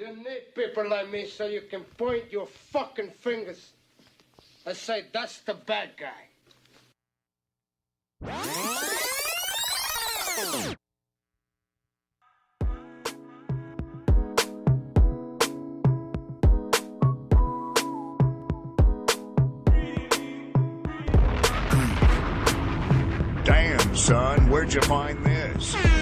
You need people like me so you can point your fucking fingers and say, that's the bad guy. Damn, son, where'd you find this?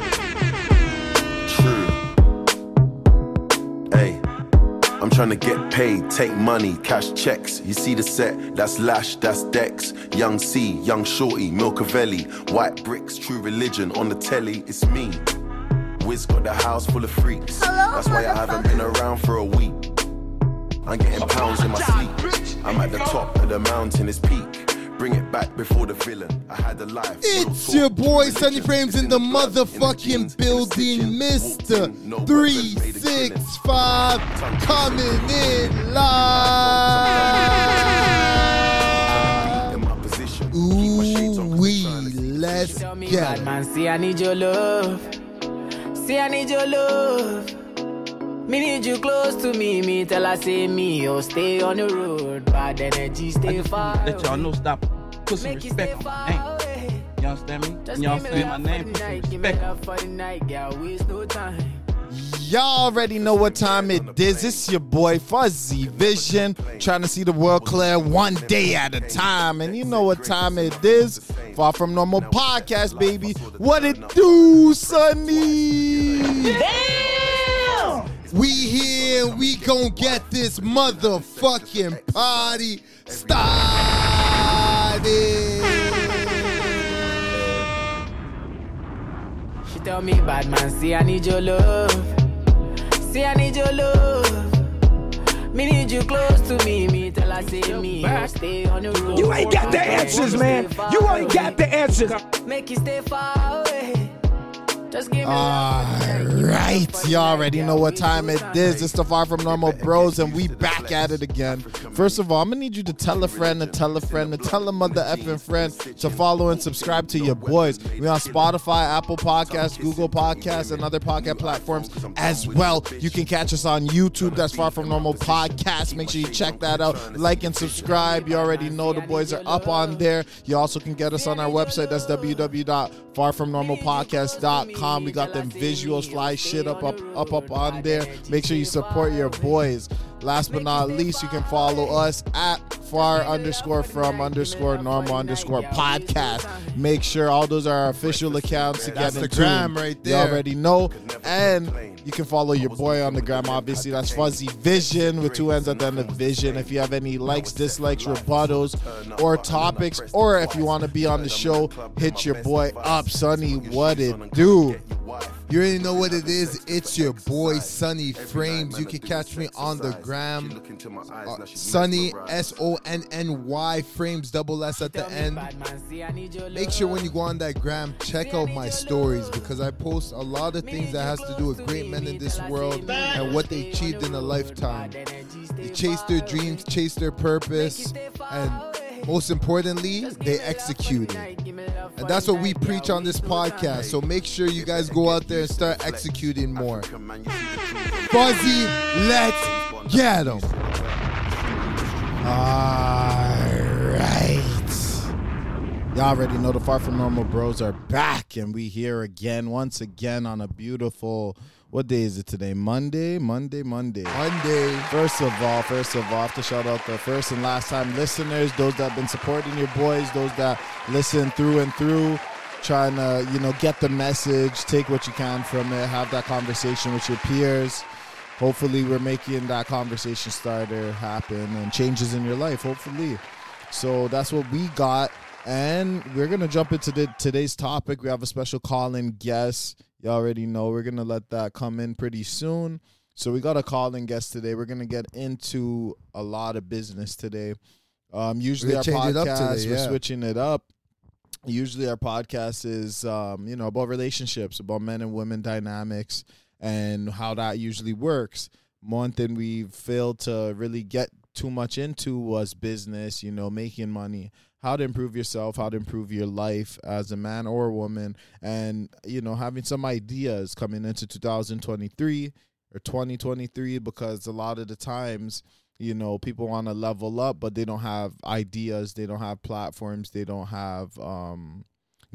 Trying to get paid, take money, cash checks. You see the set, that's Lash, that's Dex. Young C, Young Shorty, Milcavelli. White bricks, true religion. On the telly, it's me. Wiz got the house full of freaks. Hello, That's why I haven't been around for a week. I'm getting pounds in my sleep. I'm at the top of the mountain, it's peak. Bring it back before the villain. I had a life. full of It's your boy Sonny Frames in the blood, in the motherfucking jeans, in the building, Mr. in, no weapon, made a killing. 365 coming in live. In my position. Keep my shades on, Ooh 'cause I'm wee, trying to see let's Tell me, get bad it. man, see I need your love. See I need your love. Me need you close to me. Me tell I say me, oh stay on the road. Bad energy, stay far. Let y'all know stop. Put some you stay respect on far my name. away. You understand me? Just Y'all give say my name. Put some night. Give me respect. for the night. Yeah, waste no time. Y'all already know what time it is. It's your boy Fuzzy Vision, trying to see the world clear one day at a time. And you know what time it is. Far from normal podcast, baby. What it do, Sonny? We here, we gon' get this motherfucking party started. She tell me, bad man, see I need your love. See I need your love. Me need you close to me. Me tell I say me, stay on the road. You ain't got the answers, man. You ain't got the answers. Make you stay far away. Just give me love for the night. Give me love Alright, you night. already know what time it is. It's the Far From Normal Bros, and we back at it again. First of all, I'm gonna need you to tell a friend, to tell a friend, to tell a mother effing friend to follow and subscribe to your boys. We on Spotify, Apple Podcasts, Google Podcasts, and other podcast platforms as well. You can catch us on YouTube. That's Far From Normal Podcast. Make sure you check that out. Like and subscribe. You already know the boys are up on there. You also can get us on our website. That's www.farfromnormalpodcast.com. We got them visuals, fly shit up, up, up, up on there. Make sure you support your boys. Last but not least, you can follow us at far underscore from underscore normal underscore podcast. Make sure all those are our official accounts to That's get the into. gram right there. You already know. And you can follow your boy on the gram. Obviously, that's Fuzzy Vision with two ends at the end of Vision. If you have any likes, dislikes, rebuttals, or topics, or if you want to be on the show, hit your boy up, Sonny. What it do? You already know what it is. It's your boy Sonny Frames. You can catch me on the gram. Uh, Sonny S O N N Y Frames double S at the end. Make sure when you go on that gram, check out my stories because I post a lot of things that has to do with great men in this world and what they achieved in a lifetime. They chase their dreams, chase their purpose, and most importantly, they execute. And that's what we preach on this podcast. So make sure you guys go out there and start executing more. Fuzzy, let's get them. Alright. Y'all already know the Far From Normal Bros are back, and we here again, once again, on a beautiful. What day is it today? Monday, Monday, Monday. Monday. First of all, first of all, I have to shout out the first and last time listeners, those that have been supporting your boys, those that listen through and through, trying to, you know, get the message, take what you can from it, have that conversation with your peers. Hopefully, we're making that conversation starter happen and changes in your life, hopefully. So that's what we got. And we're going to jump into the, today's topic. We have a special call in guest. You already know we're going to let that come in pretty soon. So we got a call in guest today. We're going to get into a lot of business today. Um, usually, our gonna change it up podcast, today, we're switching it up. Usually, our podcast is, um, you know, about relationships, about men and women dynamics, and how that usually works. One thing we failed to really get too much into was business, you know, making money, how to improve yourself, how to improve your life as a man or a woman, and, you know, having some ideas coming into 2023 or or 2023 because a lot of the times you know people want to level up but they don't have ideas they don't have platforms they don't have um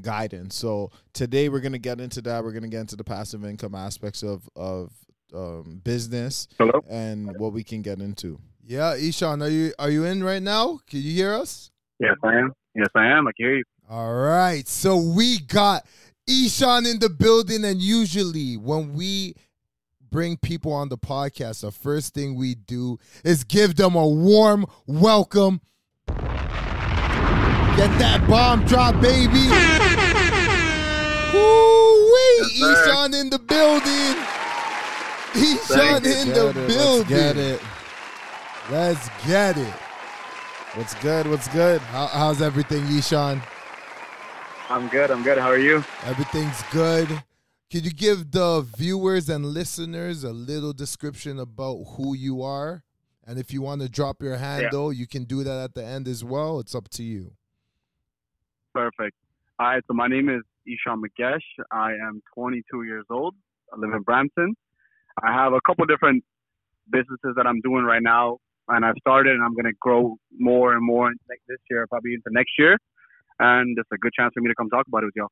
guidance so today we're going to get into that we're going to get into the passive income aspects of of um, business Hello? and what we can get into Yeah, Eshan, are you are you in right now? Can you hear us? Yes, I am. Yes, I am. I can hear you. All right. So we got Eshan in the building, and usually when we bring people on the podcast, the first thing we do is give them a warm welcome. Get that bomb drop, baby. Woo-wee. Yes. Eshan in the building. Eshan Thank in Get the it, building. let's get it Let's get it. What's good what's good How, how's everything, Eshan? I'm good. I'm good. How are you? Everything's good. Could you give the viewers and listeners a little description about who you are? And if you want to drop your handle, you can do that at the end as well. It's up to you. Perfect. All right. So my name is Eshan Magesh. I am 22 years old. I live in Brampton. I have a couple different businesses that I'm doing right now, and I've started, and I'm going to grow more and more this year, probably into next year. And it's a good chance for me to come talk about it with y'all.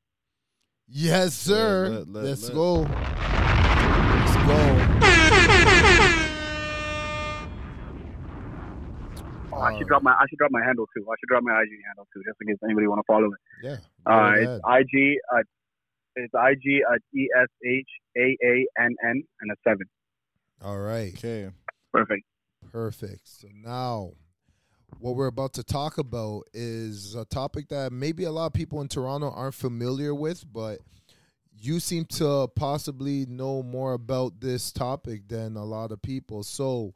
Yes, sir. lit, lit, Let's lit. go. Let's go. Oh, I should drop my I should drop my handle too. I should drop my IG handle too, just in case anybody want to follow it. Yeah. go Uh, it's IG at it's IG at E S H A A N N and a seven. All right. okay Perfect. Perfect. So now, what we're about to talk about is a topic that maybe a lot of people in Toronto aren't familiar with, but you seem to possibly know more about this topic than a lot of people. So,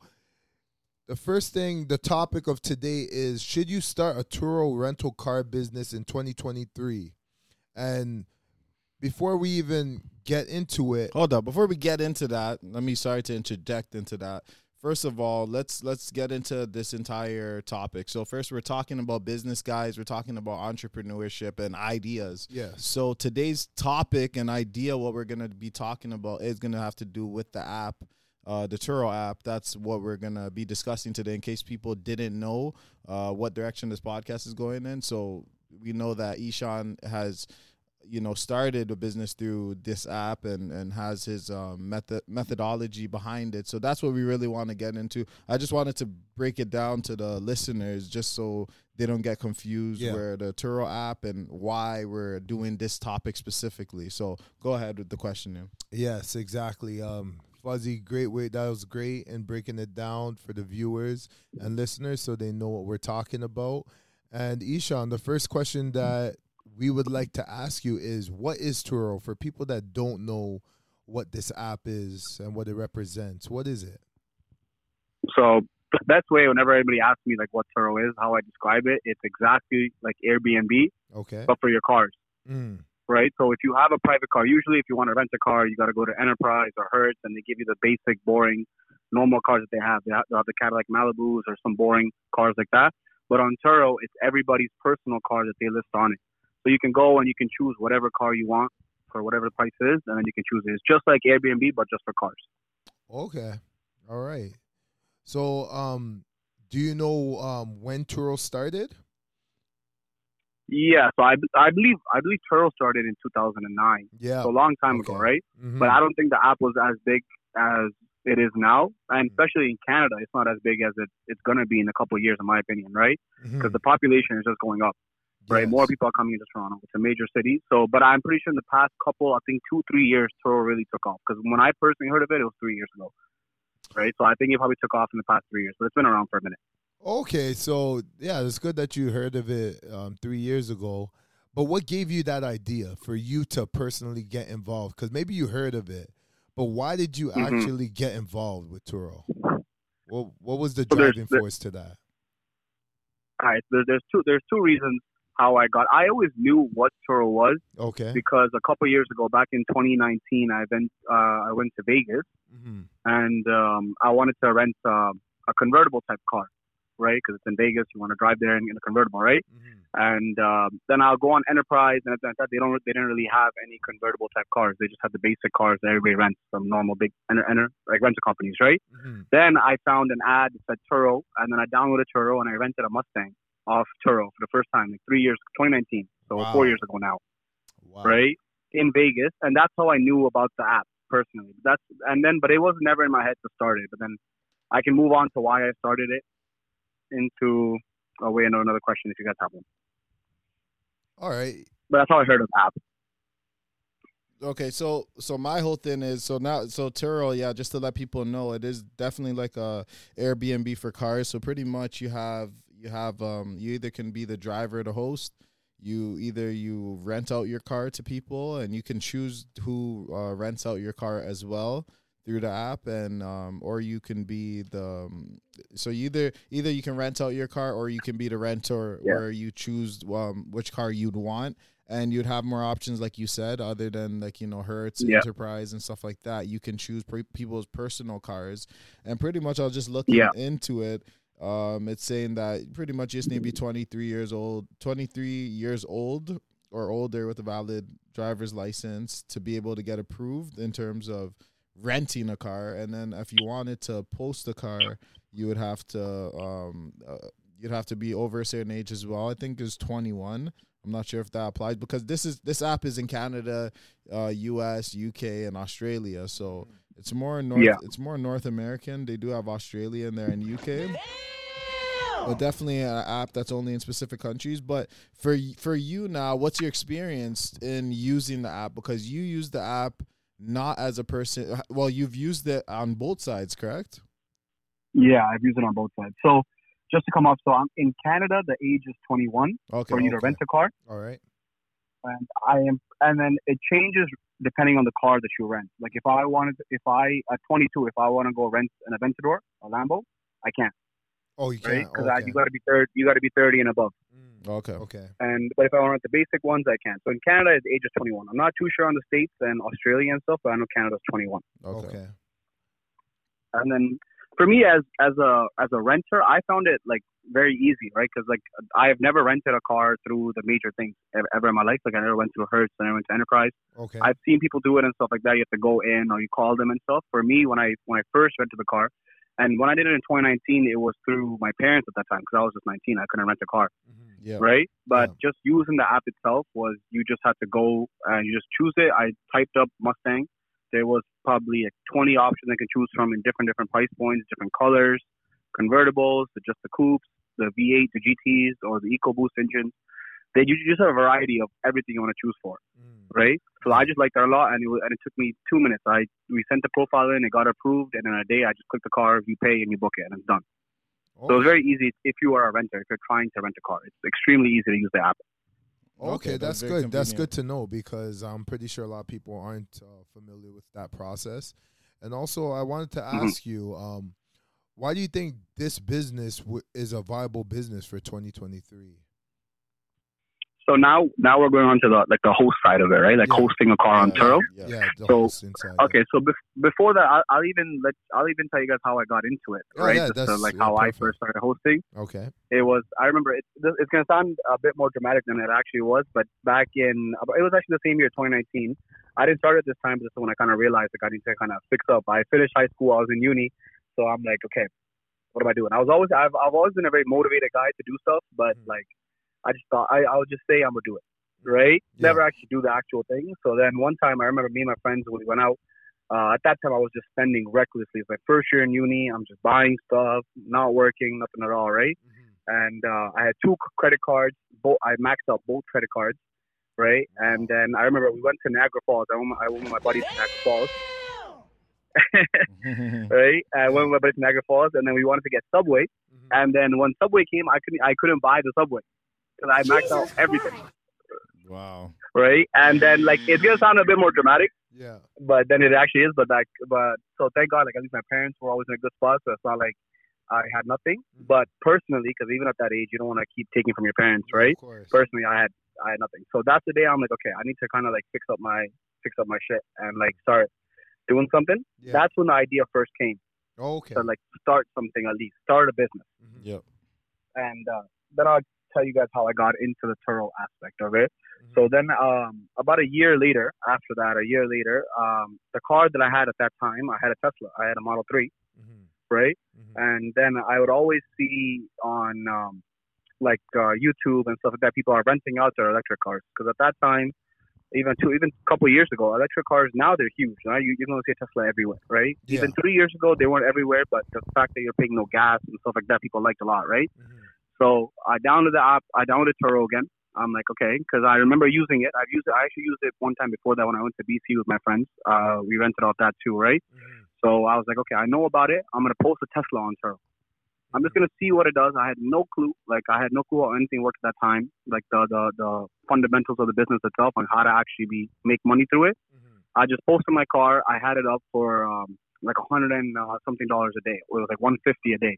the first thing, the topic of today is should you start a Turo rental car business in 2023? And before we even get into it, Hold up. Before we get into that, let me sorry to interject into that. First of all, let's let's get into this entire topic. So first we're talking about business guys, we're talking about entrepreneurship and ideas. yes. So today's topic and idea what we're going to be talking about is going to have to do with the app uh, the Turo app. That's what we're gonna be discussing today. In case people didn't know uh, what direction this podcast is going in, so we know that Eshan has, you know, started a business through this app and and has his um, method methodology behind it. So that's what we really want to get into. I just wanted to break it down to the listeners, just so they don't get confused Yeah. where the Turo app and why we're doing this topic specifically. So go ahead with the question. Now. Yes, exactly. Um, Fuzzy, great way. That was great in breaking it down for the viewers and listeners so they know what we're talking about. And Eshan, the first question that we would like to ask you is what is Turo for people that don't know what this app is and what it represents? What is it? So the best way, whenever anybody asks me like what Turo is, how I describe it, it's exactly like Airbnb, Okay. but for your cars, Mm. right? So if you have a private car, usually if you want to rent a car, you got to go to Enterprise or Hertz, and they give you the basic, boring, normal cars that they have. They have, they have the Cadillac Malibus or some boring cars like that. But on Turo, it's everybody's personal car that they list on it. So you can go and you can choose whatever car you want for whatever the price is, and then you can choose it. It's just like Airbnb, but just for cars. Okay. All right. So, um, do you know um, when Turo started? Yeah, so I, I believe I believe Turo started in 2009, Yeah. so a long time ago, Okay. right? Mhm. But I don't think the app was as big as it is now, and Mhm. especially in Canada, it's not as big as it, it's going to be in a couple of years, in my opinion, right? Mhm. Because the population is just going up, right? Yes. More people are coming into Toronto. It's a major city, so but I'm pretty sure in the past couple, I think two, three years, Turo really took off. Because when I personally heard of it, it was three years ago, right? So I think it probably took off in the past three years, but it's been around for a minute. Okay, so yeah, it's good that you heard of it um, three years ago. But what gave you that idea for you to personally get involved? Because maybe you heard of it, but why did you Mhm. actually get involved with Turo? What What was the So there's- driving there- force to that? All right, there, there's two there's two reasons how I got. I always knew what Turo was. Okay. because a couple years ago, back in 2019, I went uh, I went to Vegas hmm and um, I wanted to rent uh, a convertible type car. right? Because it's in Vegas, you want to drive there in, in a convertible, right? Mm-hmm. And um, then I'll go on Enterprise, and at that they don't they didn't really have any convertible type cars. They just had the basic cars that everybody rents from normal big enter, enter, like rental companies, right? Mm-hmm. Then I found an ad that said Turo, and then I downloaded Turo and I rented a Mustang off Turo for the first time, like three years, 2019, so Wow. four years ago now, Wow. right? In Vegas, and that's how I knew about the app personally. That's and then, but it was never in my head to start it. But then I can move on to why I started it into. Oh, a way no, another question if you guys have one. All right. But that's how I heard of the app. Okay, so so my whole thing is so now so Turo, yeah, just to let people know, it is definitely like a Airbnb for cars. So pretty much you have you have um you either can be the driver, the host. You either you rent out your car to people, and you can choose who uh, rents out your car as well through the app, and um or you can be the um, so either either you can rent out your car or you can be the renter Yeah. where you choose um which car you'd want and you'd have more options like you said other than like you know hertz Yeah. enterprise and stuff like that you can choose pre- people's personal cars and pretty much i'll just look Yeah. into it um it's saying that pretty much you just need to be 23 years old 23 years old or older with a valid driver's license to be able to get approved in terms of renting a car. And then if you wanted to post a car you would have to um uh, you'd have to be over a certain age as well. I think it's 21 i'm not sure if that applies because this is this app is in canada uh us uk and australia. So it's more north Yeah. it's more north american they do have australia in there and uk but definitely an app that's only in specific countries. But for for you now, what's your experience in using the app? Because you use the app not as a person. Well, you've used it on both sides, correct? Yeah, I've used it on both sides. So just to come up, so I'm in Canada. The age is 21 Okay. for you to rent a car, All right. And I am, and then it changes depending on the car that you rent. Like if I wanted, if I at 22, if I want to go rent an Aventador, a Lambo, I can't, Oh, you can't. Because okay. you got to be third, you got to be 30 and above. Mm, Okay. Okay. And but if I want the basic ones, I can. So in Canada, it's age is 21. I'm not too sure on the states and Australia and stuff, but I know Canada's 21. Okay. Okay. And then for me as as a as a renter, I found it like very easy, right? Because like I've never rented a car through the major things ever, in my life. Like I never went through Hertz, I never went to Enterprise. Okay. I've seen people do it and stuff like that. You have to go in or you call them and stuff. For me, when I when I first rented the car, and when I did it in 2019, it was through my parents at that time because I was just 19. I couldn't rent a car, Mhm. Yeah. right? But Yeah. just using the app itself was you just had to go and you just choose it. I typed up Mustang. There was probably like 20 options I can choose from in different different price points, different colors, convertibles, the, just the coupes, the V8, the GTS, or the EcoBoost engines. They you just have a variety of everything you want to choose for Mm. right? So I just liked that a lot, and it, was, and it took me two minutes. I we sent the profile in, it got approved, and in a day I just click the car, you pay, and you book it, and it's done. So Oh, it's very easy if you are a renter, if you're trying to rent a car. It's extremely easy to use the app. Okay, that's very good. That's good to know because I'm pretty sure a lot of people aren't uh, familiar with that process. And also, I wanted to Mhm. ask you, um, why do you think this business w- is a viable business for 2023? So now now we're going on to the like the host side of it, right? Like Yeah. hosting a car on Yeah. Turo. Yeah. Yeah, So. Okay, so bef- before that, I'll, I'll even let I'll even tell you guys how I got into it, Oh, right? yeah, Just to, like how I first started hosting. Okay. it was i remember it, it's going to sound a bit more dramatic than it actually was but back in it was actually the same year 2019 i didn't start at this time but just when i kind of realized like i need to kind of fix up i finished high school i was in uni so i'm like okay what am i doing i was always i've, I've always been a very motivated guy to do stuff but Mhm. like i just thought i i'll just say i'm gonna do it right Yeah. never actually do the actual thing so then one time i remember me and my friends when we went out uh, at that time, I was just spending recklessly. It's my first year in uni. I'm just buying stuff, not working, nothing at all, right? and uh, I had two credit cards. Both I maxed out both credit cards, right? And then I remember we went to Niagara Falls. I went, I went with my buddies to Niagara Falls, right? I went with my buddies to Niagara Falls, and then we wanted to get Subway. Mhm. And then when Subway came, I couldn't I couldn't buy the Subway because I maxed out everything, wow. right? And then like it's gonna sound a bit more dramatic, Yeah. but then it actually is. But like, but so thank God, like at least my parents were always in a good spot, so it's not like I had nothing. But personally, because even at that age, you don't want to keep taking from your parents, right? Of course. personally I had I had nothing. So that's the day I'm like, okay, I need to kind of like fix up my fix up my shit and like start doing something. Yeah. That's when the idea first came okay. to like start something at least, start a business. Mhm. Yep. and uh, then I'll tell you guys how I got into the Turo aspect of it. Mm-hmm. So then, um, about a year later, after that, a year later, um, the car that I had at that time, I had a Tesla. I had a Model 3, Mhm. right? Mhm. And then I would always see on um, like uh, YouTube and stuff like that, people are renting out their electric cars because at that time, even two, even a couple of years ago, electric cars now they're huge. Right? You you're gonna see a Tesla everywhere, right? Yeah. Even three years ago, they weren't everywhere, but the fact that you're paying no gas and stuff like that, people liked a lot, right? Mhm. So I downloaded the app. I downloaded Turo again. I'm like, okay, because I remember using it. I've used it. I actually used it one time before that when I went to BC with my friends. Uh, we rented out that too, right? Mhm. So I was like, okay, I know about it. I'm gonna post a Tesla on Turo. I'm just gonna see what it does. I had no clue. Like I had no clue how anything worked at that time. Like the the, the fundamentals of the business itself and how to actually be make money through it. Mhm. I just posted my car. I had it up for um, like a hundred and uh, something dollars a day. It was like one fifty a day,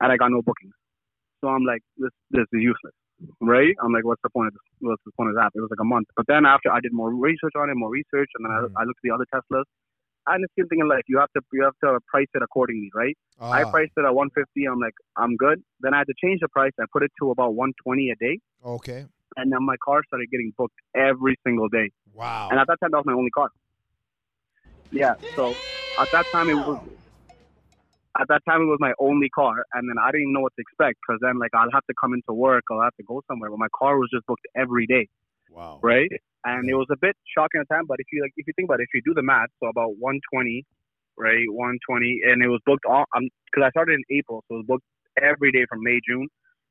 and I got no bookings. So I'm like, this this is useless, right? I'm like, what's the point of this? What's the point of that? It was like a month. But then after I did more research on it, more research, and then Mhm. I, I looked at the other Teslas. And the same thing in life. You have to you have to price it accordingly, right? I Ah, priced it at 150. I'm like, I'm good. Then I had to change the price. I put it to about 120 a day, okay. and then my car started getting booked every single day. Wow. And at that time, that was my only car. Yeah. So at that time, it was at that time it was my only car, and then I didn't even know what to expect because then like I'll have to come into work, I'll have to go somewhere, but my car was just booked every day, wow. right? And it was a bit shocking at the time, but if you like, if you think about it, if you do the math, so about 120, right, 120, and it was booked all, um, because I started in April, so it was booked every day from May, June.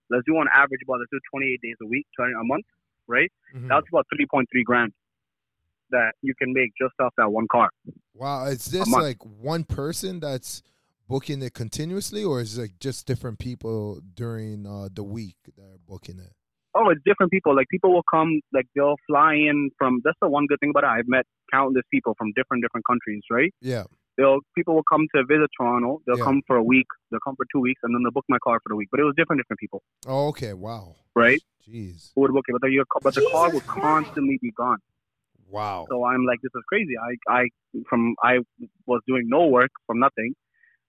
Let's do on average about let's do 28 days a week, 20 a month, right? Mhm. That's about 3.3 grand that you can make just off that one car. Wow. Is this like one person that's booking it continuously, or is it like just different people during uh, the week that are booking it? Oh, it's different people. Like people will come, like they'll fly in from. That's the one good thing about it. I've met countless people from different different countries, right? Yeah. They'll people will come to visit Toronto. They'll Yeah. come for a week. They'll come for two weeks, and then they'll book my car for the week. But it was different different people, Oh, okay. Wow. right? Jeez. Who would book it? But the, your, but the car would constantly be gone. Wow. So I'm like, this is crazy. I I from I was doing no work from nothing,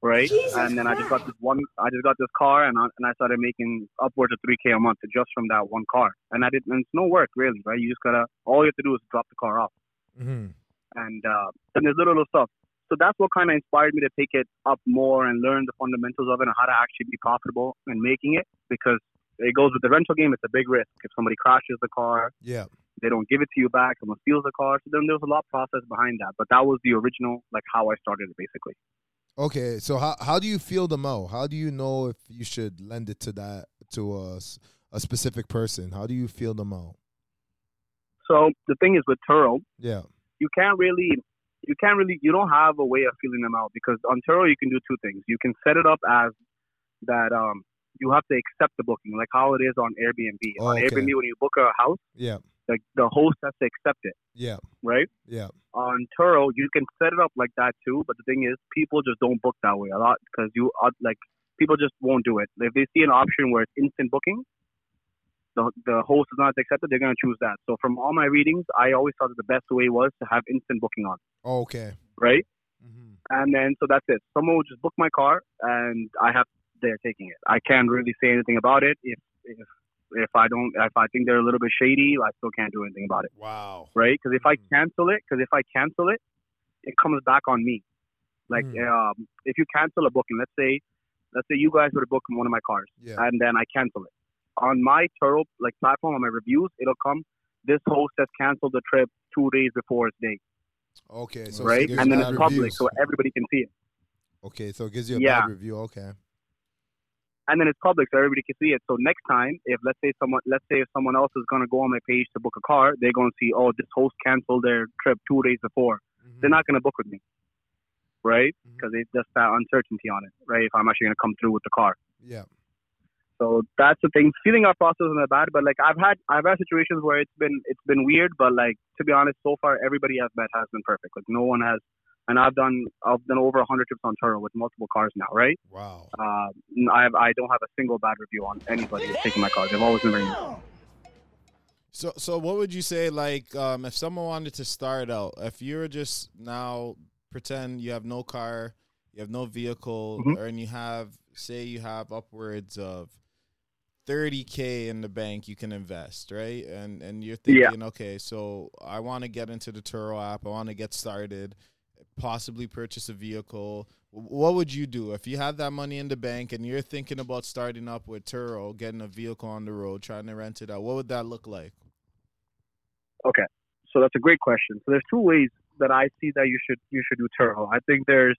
right? and then I just got this one. I just got this car, and I, and I started making upwards of three k a month just from that one car. And I didn't. And it's no work really, right? You just gotta. All you have to do is drop the car off, hmm and uh, and there's little little stuff. So that's what kind of inspired me to take it up more and learn the fundamentals of it and how to actually be profitable in making it because it goes with the rental game. It's a big risk. If somebody crashes the car, Yeah. they don't give it to you back. Someone steals the car. So then there was a lot of process behind that. But that was the original, like how I started it, basically. Okay. So how how do you feel them out? How do you know if you should lend it to that to a specific person? How do you feel them out? So the thing is with Turo, Yeah. you can't really, you can't really, you don't have a way of feeling them out because on Turo you can do two things. You can set it up as that um you have to accept the booking, like how it is on Airbnb. Oh, on okay. Airbnb, when you book a house, Yeah. Like the host has to accept it, Yeah. right? Yeah. on Turo, you can set it up like that too. But the thing is, people just don't book that way a lot because you uh, like people just won't do it. If they see an option where it's instant booking, the the host is not accepted, they're gonna choose that. So from all my readings, I always thought that the best way was to have instant booking on, Oh, okay. right? Mm-hmm. And then so that's it. Someone will just book my car, and I have they're taking it. I can't really say anything about it if if if I don't if I think they're a little bit shady, I still can't do anything about it Wow. right? Because if I Mhm. cancel it, because if I cancel it, it comes back on me. Like Mm. um, if you cancel a booking, let's say, let's say you guys were to book one of my cars, Yeah. and then I cancel it on my Turo like platform on my reviews, it'll come. This host has canceled the trip two days before its date, Okay. So right? gives And then it's public, so everybody can see it. Okay. So it gives you a Yeah. bad review. Okay. And then it's public, so everybody can see it. So next time, if let's say someone, let's say if someone else is gonna go on my page to book a car, they're gonna see, oh, this host canceled their trip two days before. Mhm. They're not gonna book with me, right? Mhm. Because it's just that uncertainty on it, right? If I'm actually gonna come through with the car. Yeah. So that's the thing. Feeling our process isn't bad, but like I've had I've had situations where it's been it's been weird, but like to be honest, so far everybody I've met has been perfect. Like no one has, and I've done I've done over hundred trips on Turo with multiple cars now, right? Wow. Uh, I have, I don't have a single bad review on anybody who's taking my cars. They've always been very nice. So, so what would you say? Like, um, if someone wanted to start out, if you're just now pretend you have no car, you have no vehicle, Mhm. or and you have, say, you have upwards of 30k in the bank you can invest, right? And and you're Yeah. thinking, okay, so I want to get into the Turo app. I want to get started, possibly purchase a vehicle. What would you do if you had that money in the bank and you're thinking about starting up with Turo, getting a vehicle on the road, trying to rent it out? What would that look like? Okay, so that's a great question. So there's two ways that I see that you should you should do Turo. I think there's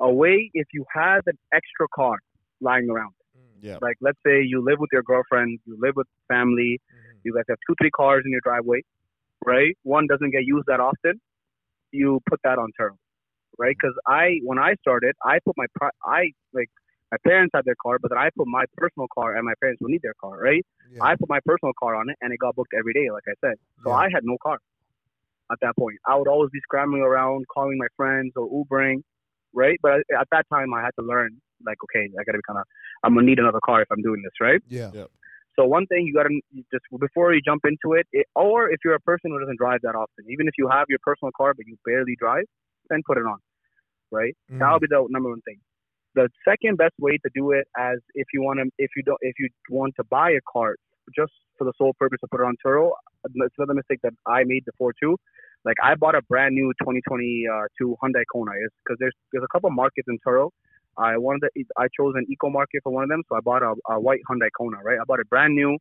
a way if you have an extra car lying around. Mm. Yeah. Like let's say you live with your girlfriend, you live with family, mm-hmm. you guys have two three cars in your driveway, right? One doesn't get used that often. You put that on Turo, right? Because I when I started, I put my pri- I like my parents had their car, but then I put my personal car, and my parents will need their car, right? Yeah. I put my personal car on it, and it got booked every day, like I said. So Yeah. I had no car at that point. I would always be scrambling around, calling my friends or Ubering, right? But at that time, I had to learn, like, okay, I gotta be kind of, I'm gonna need another car if I'm doing this, right? Yeah. So one thing you gotta just before you jump into it, it, or if you're a person who doesn't drive that often, even if you have your personal car but you barely drive, then put it on, right? Mm. That'll be the number one thing. The second best way to do it, as if you want to, if you don't, if you want to buy a car just for the sole purpose of put it on Turo, it's another mistake that I made before too. Like I bought a brand new 2022 Hyundai Kona, is because there's there's a couple markets in Turo. I wanted to, I chose an eco market for one of them, so I bought a, a white Hyundai Kona, right? I bought it brand new.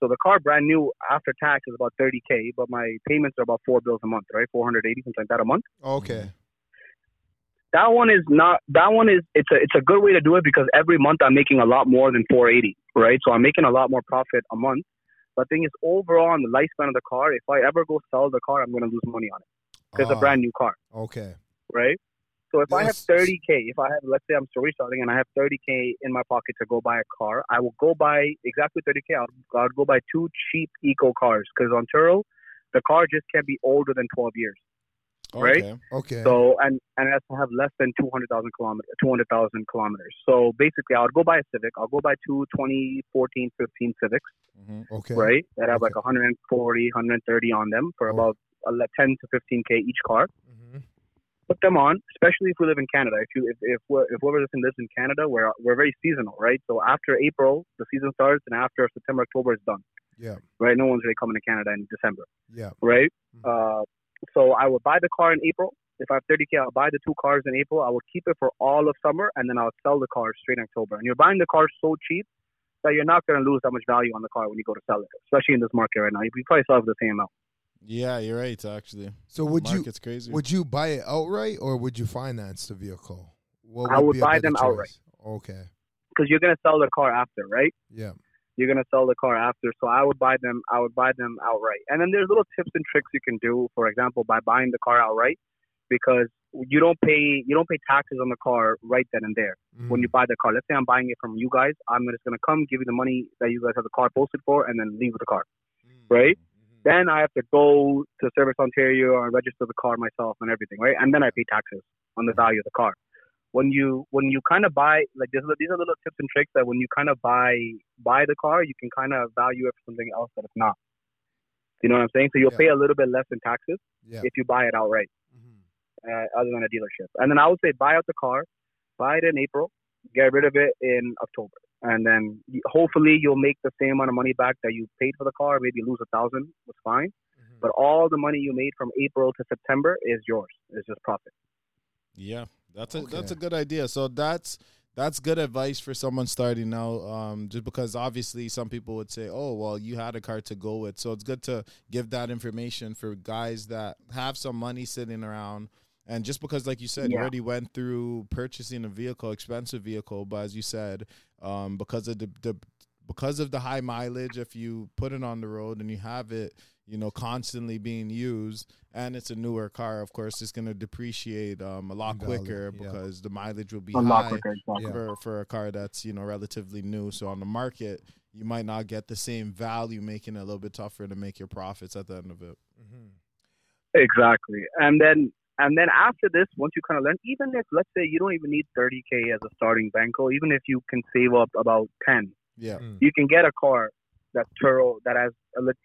So the car brand new after tax is about 30k, but my payments are about four bills a month, right? 480 something like that a month Okay. that one is not that one is it's a it's a good way to do it because every month I'm making a lot more than 480, right? So I'm making a lot more profit a month. But thing is, overall on the lifespan of the car, if I ever go sell the car, I'm going to lose money on it because it's Ah, a brand new car, Okay. right? So if I have 30k, if I have let's say I'm story starting and I have 30k in my pocket to go buy a car, I will go buy exactly 30k. I'll, I'll go buy two cheap eco cars because on Turo, the car just can't be older than 12 years. Right? Okay. Okay. So and and it has to have less than two hundred thousand kilometers, two hundred thousand kilometers. So basically, I'll go buy a Civic. I'll go buy two 2014, 15 Civics, Mhm. okay. right? That have like Okay. 140, 130 on them for Oh. about 10 to 15k each car. Mhm. Put them on, especially if we live in Canada. If you if if, we're, if whoever listening lives in Canada, we're we're very seasonal, right? So after April, the season starts, and after September, October is done, Yeah. right? No one's really coming to Canada in December Yeah. right? Mhm. Uh, so I would buy the car in April. If I have 30k, I'll buy the two cars in April. I will keep it for all of summer, and then I'll sell the car straight in October. And you're buying the car so cheap that you're not going to lose that much value on the car when you go to sell it, especially in this market right now. You probably sell it for the same amount. Yeah, you're right. Actually, So would you market's crazy. would you buy it outright or would you finance the vehicle? What I would be buy them choice? outright. Okay. Because you're going to sell the car after, right? Yeah. You're going to sell the car after. So I would buy them. I would buy them outright. And then there's little tips and tricks you can do. For example, by buying the car outright, because you don't pay you don't pay taxes on the car right then and there. Mm. when you buy the car. Let's say I'm buying it from you guys. I'm just gonna come give you the money that you guys have the car posted for, and then leave with the car, right? Then I have to go to Service Ontario and register the car myself and everything, right? And then I pay taxes on the value of the car. When you when you kind of buy like these are, these are little tips and tricks that when you kind of buy buy the car, you can kind of value it for something else that it's not. You know what I'm saying? So you'll Yeah. pay a little bit less in taxes Yeah. if you buy it outright Mhm. uh, other than a dealership. And then I would say buy out the car, buy it in April, get rid of it in October, and then hopefully you'll make the same amount of money back that you paid for the car. Maybe lose a thousand, was fine. Mhm. But all the money you made from April to September is yours. It's just profit. Yeah, that's a that's a good idea. So that's that's good advice for someone starting out. Um, just because obviously some people would say, "Oh, well, you had a car to go with," so it's good to give that information for guys that have some money sitting around. And just because, like you said, you already went through purchasing a vehicle, expensive vehicle, but as you said, um, because of the, the because of the high mileage, if you put it on the road and you have it, you know, constantly being used, and it's a newer car, of course, it's going to depreciate um, a lot In value, quicker yeah. because the mileage will be A lot high quicker. exactly. Yeah. for for a car that's you know relatively new. So on the market, you might not get the same value, making it a little bit tougher to make your profits at the end of it. Mhm. Exactly. And then and then after this, once you kind of learn, even if let's say you don't even need 30k as a starting banco, even if you can save up about 10, Yeah, Mm. you can get a car that's Turo that has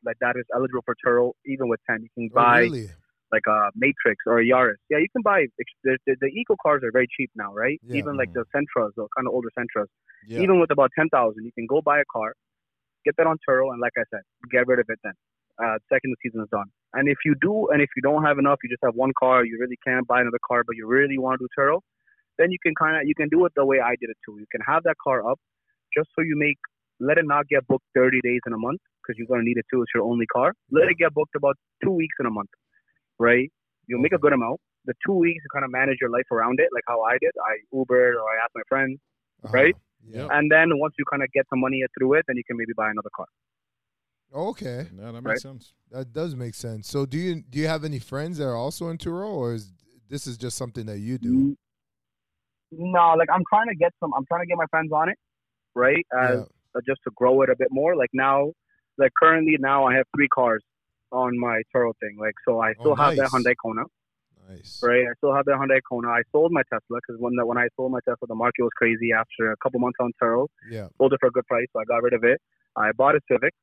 like that is eligible for Turo even with 10. You can Oh, buy really? like a Matrix or a Yaris. Yeah, you can buy the, the, the eco cars are very cheap now, right? Yeah. Even like the Sentras, the kind of older Sentras. yeah, Even with about 10,000, you can go buy a car, get that on Turo, and like I said, get rid of it then. Uh, second the season is done. And if you do, and if you don't have enough, you just have one car, you really can't buy another car, but you really want to do Turo, then you can kind of you can do it the way I did it too. You can have that car up just so you make let it not get booked 30 days in a month because you're gonna need it too. It's your only car. Let it get booked about two weeks in a month, right? You'll make a good amount. The two weeks you kind of manage your life around it, like how I did. I Ubered or I asked my friends, Uh-huh. right? Yeah. And then once you kind of get some money through it, then you can maybe buy another car. Okay. Yeah, that makes Right. sense. That does make sense. So do you do you have any friends that are also in Turo, or is this is just something that you do? No, like I'm trying to get some. I'm trying to get my friends on it, right? As uh, just to grow it a bit more. Like now, like currently now I have three cars on my Turo thing. Like so, I still have that nice. Hyundai Kona, Nice. right? I still have that Hyundai Kona. I sold my Tesla because when the, when I sold my Tesla, the market was crazy. After a couple months on Turo, Yeah. sold it for a good price, so I got rid of it. I bought a Civic,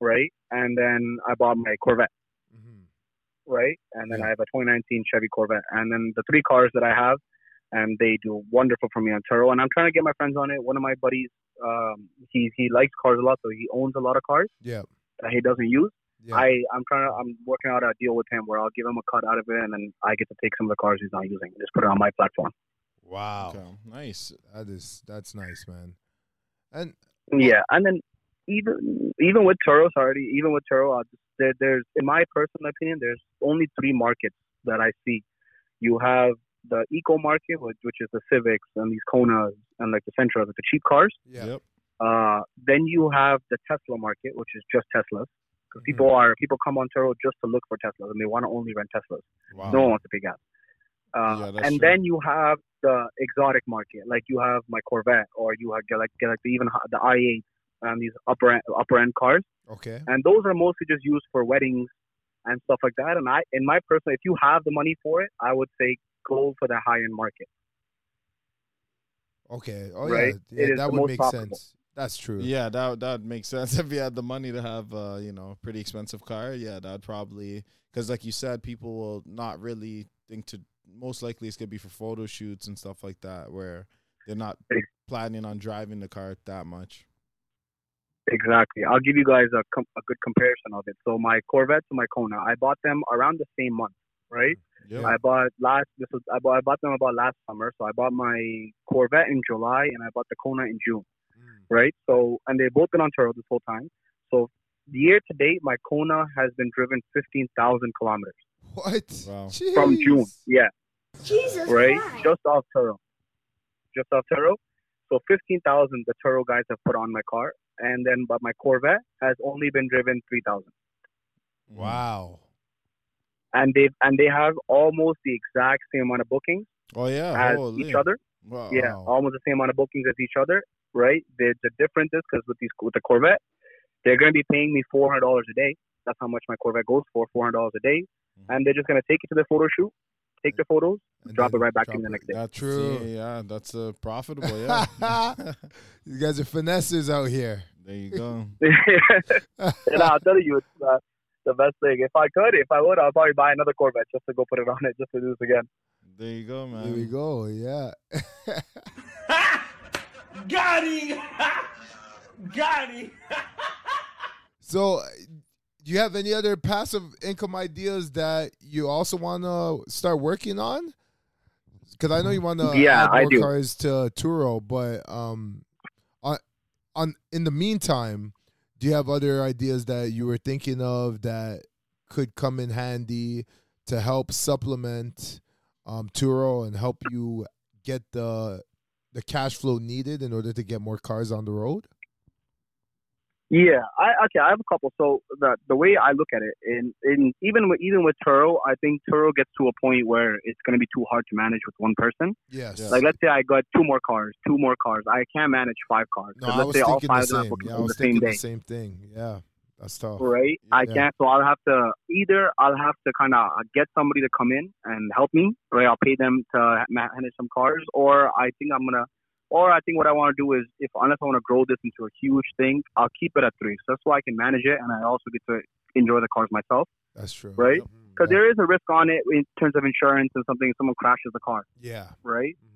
right? And then I bought my Corvette, Mhm. right? And then Yeah. I have a 2019 Chevy Corvette. And then the three cars that I have, and they do wonderful for me on Turo. And I'm trying to get my friends on it. One of my buddies, um, he he likes cars a lot, so he owns a lot of cars Yeah. that he doesn't use. Yeah. I I'm trying to I'm working out a deal with him where I'll give him a cut out of it, and then I get to take some of the cars he's not using, and just put it on my platform. Wow. Okay, nice. That is that's nice, man. And Yeah, and then even even with Turo, sorry, even with Turo, just, there, there's in my personal opinion, there's only three markets that I see. You have the eco market, which, which is the Civics and these Konas and like the Sentra, like the cheap cars. yeah. Yep. Uh, then you have the Tesla market, which is just Teslas. Because people Mm-hmm. are people come on Turo just to look for Teslas and they want to only rent Teslas. Wow. No one wants to pay gas. Yeah, Uh, that's and true. then you have the exotic market, like you have my Corvette, or you have like like the even the i8 and these upper end, upper end cars, Okay. and those are mostly just used for weddings and stuff like that. And I, in my personal, if you have the money for it, I would say go for the high end market. Okay. Oh Right? yeah. Yeah, that the would most make profitable. sense. That's true. Yeah, that that makes sense. If you had the money to have, uh, you know, a pretty expensive car, yeah, that'd probably because, like you said, people will not really think to. Most likely, it's gonna be for photo shoots and stuff like that, where they're not planning on driving the car that much. Exactly. I'll give you guys a, com- a good comparison of it. So my Corvette to my Kona, I bought them around the same month, right? Yep. I bought last. This was I bought, I bought them about last summer. So I bought my Corvette in July and I bought the Kona in June, mm. right? So and they've both been on Turo this whole time. So year to date, my Kona has been driven fifteen thousand kilometers What? Wow. from June. Yeah, Jesus right, Christ. just off Turo, just off Turo. So fifteen thousand the Turo guys have put on my car, and then but my Corvette has only been driven three thousand. Mm. Wow. and they and they have almost the exact same amount of bookings Oh yeah, as holy. each other. Wow. Yeah, almost the same amount of bookings as each other, right? The the difference is because with these with the Corvette, they're going to be paying me four hundred dollars a day. That's how much my Corvette goes for, four hundred dollars a day, mm. and they're just going to take it to the photo shoot, take the photos, And drop it right back drop in the next day. That's True. Yeah, yeah, that's uh, profitable. Yeah. You guys are finesses out here. there you go. and I'll tell you, it's uh, the best thing. If I could, if I would, I'll probably buy another Corvette just to go put it on it, just to do this again. There you go, man. There we go. Yeah. Got him! Got him! So, do you have any other passive income ideas that you also want to start working on? Because I know you want to Yeah, add I more do. cars to Turo, but um, on on in the meantime, do you have other ideas that you were thinking of that could come in handy to help supplement um, Turo and help you get the the cash flow needed in order to get more cars on the road? Yeah, I okay. I have a couple. So the the way I look at it, in in even with even with Turo, I think Turo gets to a point where it's going to be too hard to manage with one person. Yes. Yeah. Like let's say I got two more cars, two more cars. I can't manage five cars. No, 'Cause I let's was say all thinking five the of them are same. booked Yeah, I on was the thinking the same thing. Yeah, that's tough. right? I can't. So I'll have to either I'll have to kind of uh, get somebody to come in and help me, right? I'll pay them to manage some cars, or I think I'm gonna. Or I think what I want to do is, if unless I want to grow this into a huge thing, I'll keep it at three. So that's why I can manage it, and I also get to enjoy the cars myself, That's true. right? Because Yeah. there is a risk on it in terms of insurance and something. Someone crashes the car, Yeah. right? Mhm.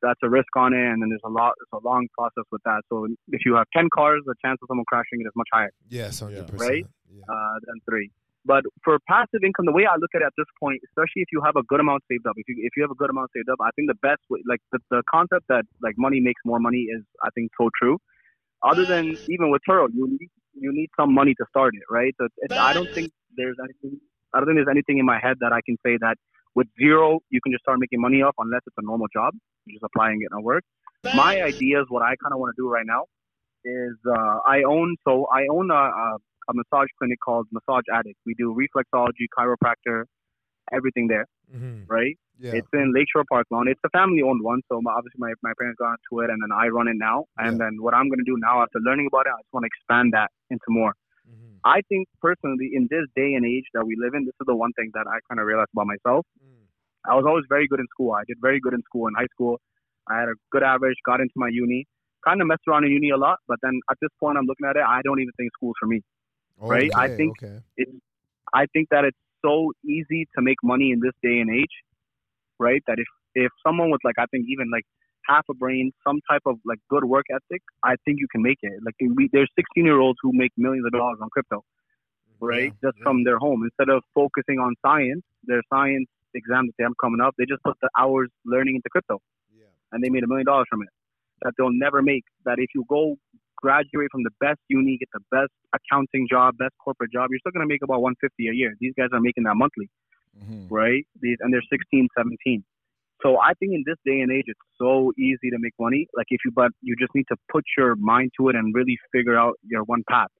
that's a risk on it, and then there's a lot, it's a long process with that. So if you have ten cars, the chance of someone crashing it is much higher, Yes, hundred right? percent. Yeah. Uh, than three. But for passive income, the way I look at it at this point, especially if you have a good amount saved up, if you if you have a good amount saved up, I think the best way, like the, the concept that like money makes more money is, I think, so true. Other than even with Turo, you need you need some money to start it, right? So I don't think there's anything. I don't think there's anything in my head that I can say that with zero you can just start making money off unless it's a normal job. You're just applying it and work. My idea is what I kind of want to do right now is uh, I own so I own a, a a massage clinic called Massage Addict. We do reflexology, chiropractor, everything there, Mhm. right? Yeah. It's in Lakeshore Park Lawn. It's a family owned one, so my, obviously my, my parents got into it, and then I run it now. And then what I'm going to do now, after learning about it, I just want to expand that into more. Mm-hmm. I think personally, in this day and age that we live in, this is the one thing that I kind of realized about myself. Mm. I was always very good in school. I did very good in school in high school. I had a good average, got into my uni, kind of messed around in uni a lot, but then at this point, I'm looking at it, I don't even think school's for me. Oh, right? I think okay. it's I think that it's so easy to make money in this day and age, right? That if if someone with like I think even like half a brain, some type of like good work ethic, I think you can make it. Like we, there's 16 year olds who make millions of dollars on crypto, right? Just from their home instead of focusing on science, their science exam that they have coming up, they just put the hours learning into crypto, yeah. and they made a million dollars from it. That they'll never make. That if you go graduate from the best uni, get the best accounting job, best corporate job, you're still going to make about 150 a year. These guys are making that monthly, right? These and they're 16, 17. So I think in this day and age, it's so easy to make money. Like if you, but you just need to put your mind to it and really figure out your one path,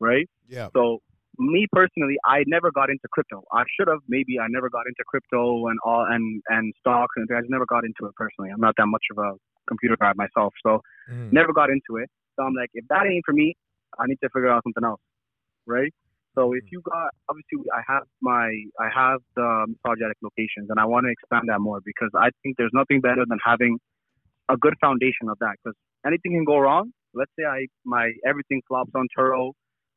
right? Yeah. So me personally, I never got into crypto. I should have. Maybe I never got into crypto and all and and stocks and I just never got into it personally. I'm not that much of a computer guy myself, so Mhm. never got into it. So I'm like, if that ain't for me, I need to figure out something else, right? So if mm-hmm. you got obviously I have my I have the um, massage addict locations and I want to expand that more because I think there's nothing better than having a good foundation of that because anything can go wrong. Let's say I my everything flops on Turo,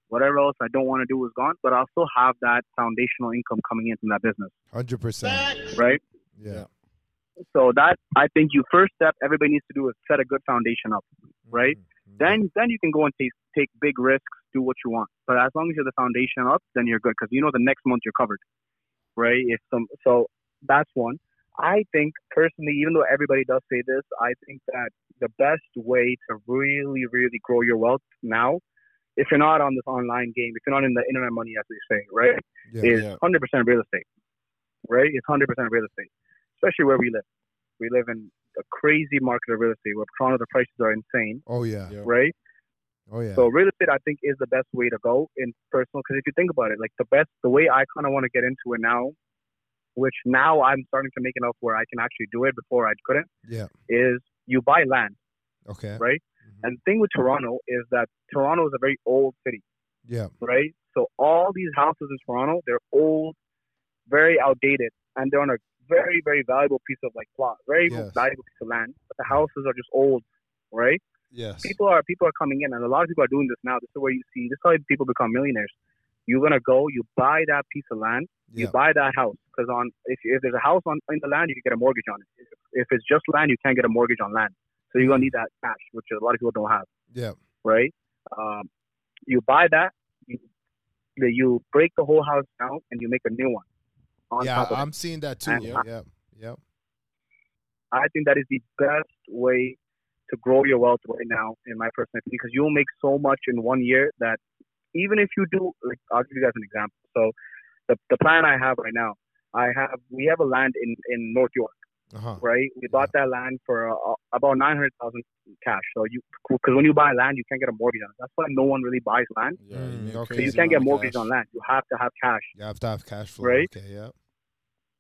whatever else I don't want to do is gone, but I'll still have that foundational income coming in from that business, Hundred percent. right? Yeah. So that I think you first step everybody needs to do is set a good foundation up, right? Mm-hmm. Mm-hmm. Then then you can go and take take big risks, do what you want. But as long as you have the foundation up, then you're good because you know the next month you're covered, right? If some so that's one. I think personally, even though everybody does say this, I think that the best way to really really grow your wealth now, if you're not on this online game, if you're not in the internet money as they say, right, Yeah, is yeah. 100% real estate, right? It's 100% real estate, especially where we live. We live in a crazy market of real estate where Toronto the prices are insane, Oh yeah. right? Oh yeah. So real estate, I think, is the best way to go in personal. Because if you think about it, like the best, the way I kind of want to get into it now, which now I'm starting to make enough where I can actually do it before I couldn't, Yeah. is you buy land, Okay. right? Mm-hmm. And the thing with Toronto is that Toronto is a very old city, Yeah. right? So all these houses in Toronto, they're old, very outdated, and they're on a very, very valuable piece of like plot, very Yes. valuable piece of land. But the houses are just old, right? Yes. people are people are coming in, and a lot of people are doing this now. This is where you see this is how people become millionaires. You're gonna go, you buy that piece of land, you buy that house because on if if there's a house on in the land, you can get a mortgage on it. If, if it's just land, you can't get a mortgage on land. So you're gonna need that cash, which a lot of people don't have, Yeah. right? Um, you buy that, you you break the whole house down, and you make a new one. On Yeah. top of. I'm seeing that too. And Yeah. Yeah. Yeah. I think that is the best way to grow your wealth right now, in my personal opinion, because you'll make so much in one year that even if you do, like, I'll give you guys an example. So, the, the plan I have right now, I have we have a land in in North York, Uh-huh. right? We bought that land for uh, about nine hundred thousand cash. So you, because when you buy land, you can't get a mortgage on it. That's why no one really buys land. Yeah, Mm, you make. So you can't get a mortgage cash. on land. You have to have cash. You have to have cash flow. Right? Okay. Yeah.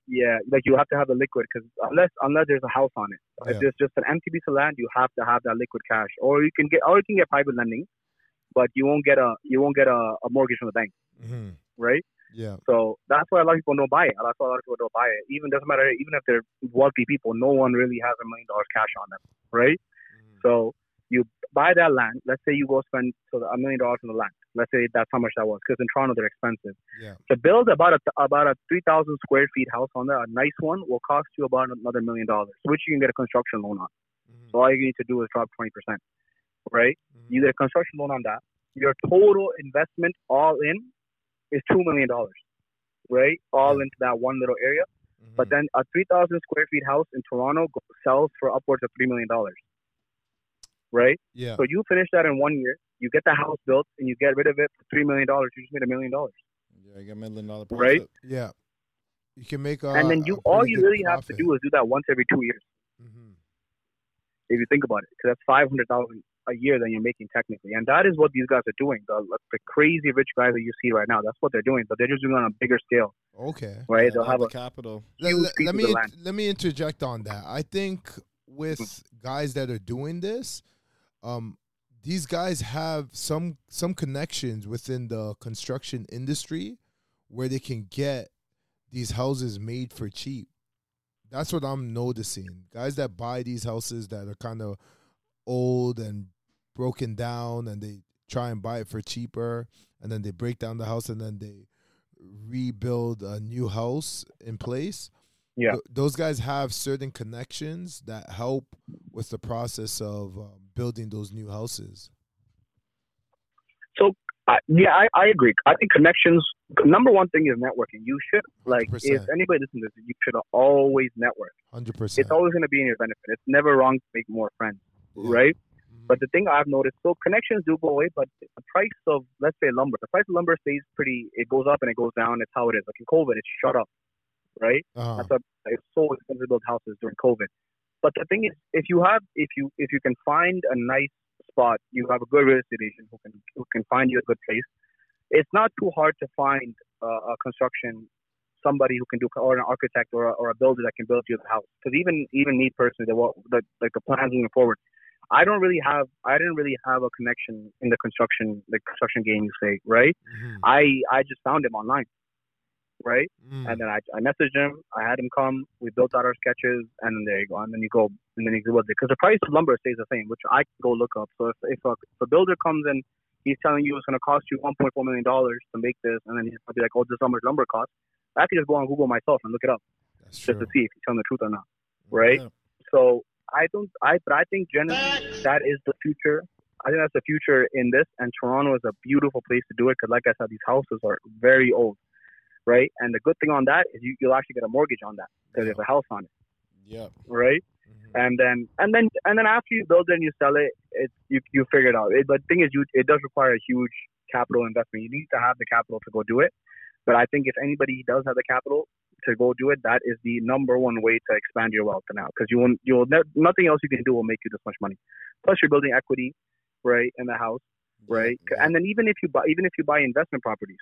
Yeah, like you have to have the liquid because unless unless there's a house on it, Yeah. if there's just an empty piece of land, you have to have that liquid cash, or you can get or you can get private lending, but you won't get a you won't get a, a mortgage from the bank, hmm right? Yeah. So that's why a lot of people don't buy it. That's why a lot of people don't buy it. Even doesn't matter. Even if they're wealthy people, no one really has a million dollars cash on them, right? So you buy that land. Let's say you go spend so a million dollars on the land. Let's say that's how much that was, because in Toronto they're expensive. Yeah. To build about a about a three thousand square feet house on there, a nice one, will cost you about another million dollars, which you can get a construction loan on. Mm-hmm. So all you need to do is drop twenty percent, right? You get a construction loan on that. Your total investment all in is two million dollars, right? All into that one little area. Mm-hmm. But then a three thousand square feet house in Toronto sells for upwards of three million dollars, right? Yeah. So you finish that in one year, you get the house built, and you get rid of it for three million dollars. You just made a million dollars, Yeah, you get a million dollar right? Yeah. You can make a. and then you all you really have to do is do that once every two years. Mm-hmm. If you think about it, because that's five hundred thousand a year that you're making technically, and that is what these guys are doing. The, the crazy rich guys that you see right now, that's what they're doing, but they're just doing it on a bigger scale, Okay. right? Yeah, They'll have the a capital. Let, let- let me the int- land. let me interject on that. I think with Mm-hmm. guys that are doing this, um, these guys have some some connections within the construction industry where they can get these houses made for cheap. That's what I'm noticing. Guys that buy these houses that are kind of old and broken down and they try and buy it for cheaper and then they break down the house and then they rebuild a new house in place. Yeah. Th- those guys have certain connections that help with the process of um, building those new houses. So uh, yeah, I, I agree. I think connections. Number one thing is networking. You should like if 100%. anybody listens to this, you should always network. Hundred percent. It's always going to be in your benefit. It's never wrong to make more friends, right? But the thing I've noticed, so connections do go away, but the price of let's say lumber, the price of lumber stays pretty. It goes up and it goes down. It's how it is. Like in COVID, it shut up, right? Uh-huh. That's why it's so expensive to build houses during COVID. But the thing is, if you have, if you if you can find a nice spot, you have a good real estate agent who can who can find you a good place. It's not too hard to find uh, a construction somebody who can do or an architect or a, or a builder that can build you the house. Because even even me personally, the, the like the plans moving forward, I don't really have I didn't really have a connection in the construction the construction game. You say right? Mm-hmm. I I just found him online, right? Mm. And then I, I messaged him. I had him come. We built out our sketches, and then there you go. And then you go, and then you go because the price of lumber stays the same, which I can go look up. So if if a, if a builder comes in, he's telling you it's going to cost you 1.4 million dollars to make this, and then he's going to be like, oh, this is how much lumber costs. I could just go on Google myself and look it up That's just to see if he's telling the truth or not, right? Yeah. So I don't, I but I think generally that is the future. I think that's the future in this, and Toronto is a beautiful place to do it because, like I said, these houses are very old, right? And the good thing on that is you, you'll actually get a mortgage on that because there's a house on it, Yeah. right? Mm-hmm. And then and then and then after you build it and you sell it, it you you figure it out. It, but the thing is, you it does require a huge capital investment. You need to have the capital to go do it. But I think if anybody does have the capital to go do it, that is the number one way to expand your wealth now. Because you won't, you'll ne- nothing else you can do will make you this much money. Plus, you're building equity, right, in the house, right? Yeah. And then even if you buy, even if you buy investment properties,